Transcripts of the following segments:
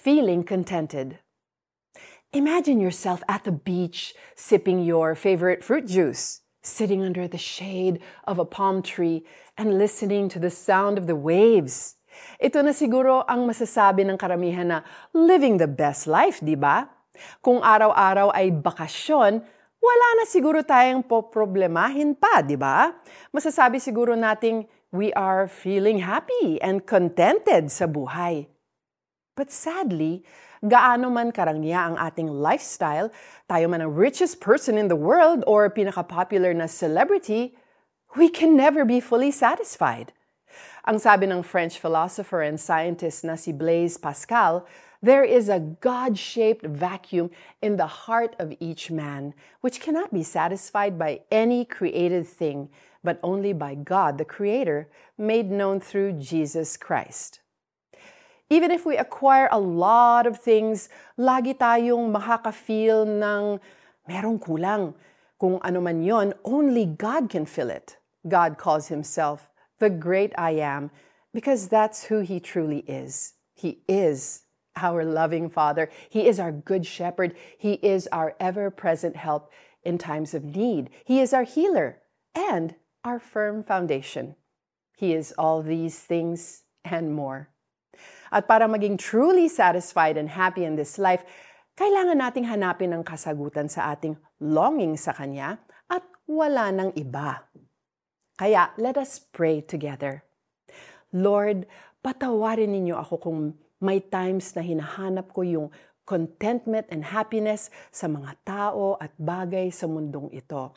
feeling contented. Imagine yourself at the beach sipping your favorite fruit juice, sitting under the shade of a palm tree and listening to the sound of the waves. Ito na siguro ang masasabi ng karamihan na living the best life, di ba? Kung araw-araw ay bakasyon, wala na siguro tayong poproblemahin pa, di ba? Masasabi siguro nating we are feeling happy and contented sa buhay. But sadly, gaano man karangya ang ating lifestyle, tayo man ang richest person in the world or pinaka-popular na celebrity, we can never be fully satisfied. Ang sabi ng French philosopher and scientist na si Blaise Pascal, there is a God-shaped vacuum in the heart of each man, which cannot be satisfied by any created thing, but only by God, the Creator, made known through Jesus Christ. Even if we acquire a lot of things, lagi tayong makaka-feel ng merong kulang. Kung ano man yon, only God can fill it. God calls himself the great I am because that's who he truly is. He is our loving Father. He is our good shepherd. He is our ever present help in times of need. He is our healer and our firm foundation. He is all these things and more. At para maging truly satisfied and happy in this life, kailangan nating hanapin ang kasagutan sa ating longing sa Kanya at wala nang iba. Kaya let us pray together. Lord, patawarin ninyo ako kung may times na hinahanap ko yung contentment and happiness sa mga tao at bagay sa mundong ito.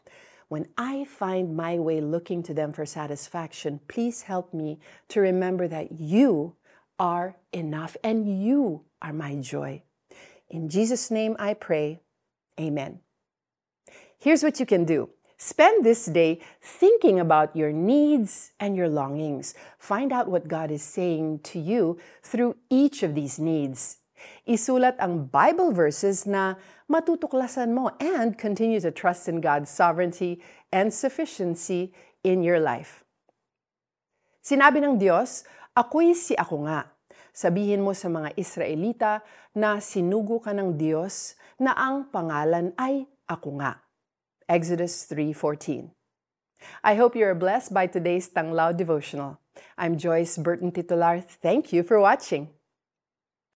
When I find my way looking to them for satisfaction, please help me to remember that you are enough, and you are my joy. In Jesus' name I pray. Amen. Here's what you can do. Spend this day thinking about your needs and your longings. Find out what God is saying to you through each of these needs. Isulat ang Bible verses na matutuklasan mo and continue to trust in God's sovereignty and sufficiency in your life. Sinabi ng Diyos, Ako'y si ako nga. Sabihin mo sa mga Israelita na sinugo ka ng Diyos na ang pangalan ay ako nga. Exodus 3.14 I hope you are blessed by today's Tanglao devotional. I'm Joyce Burton Titular. Thank you for watching.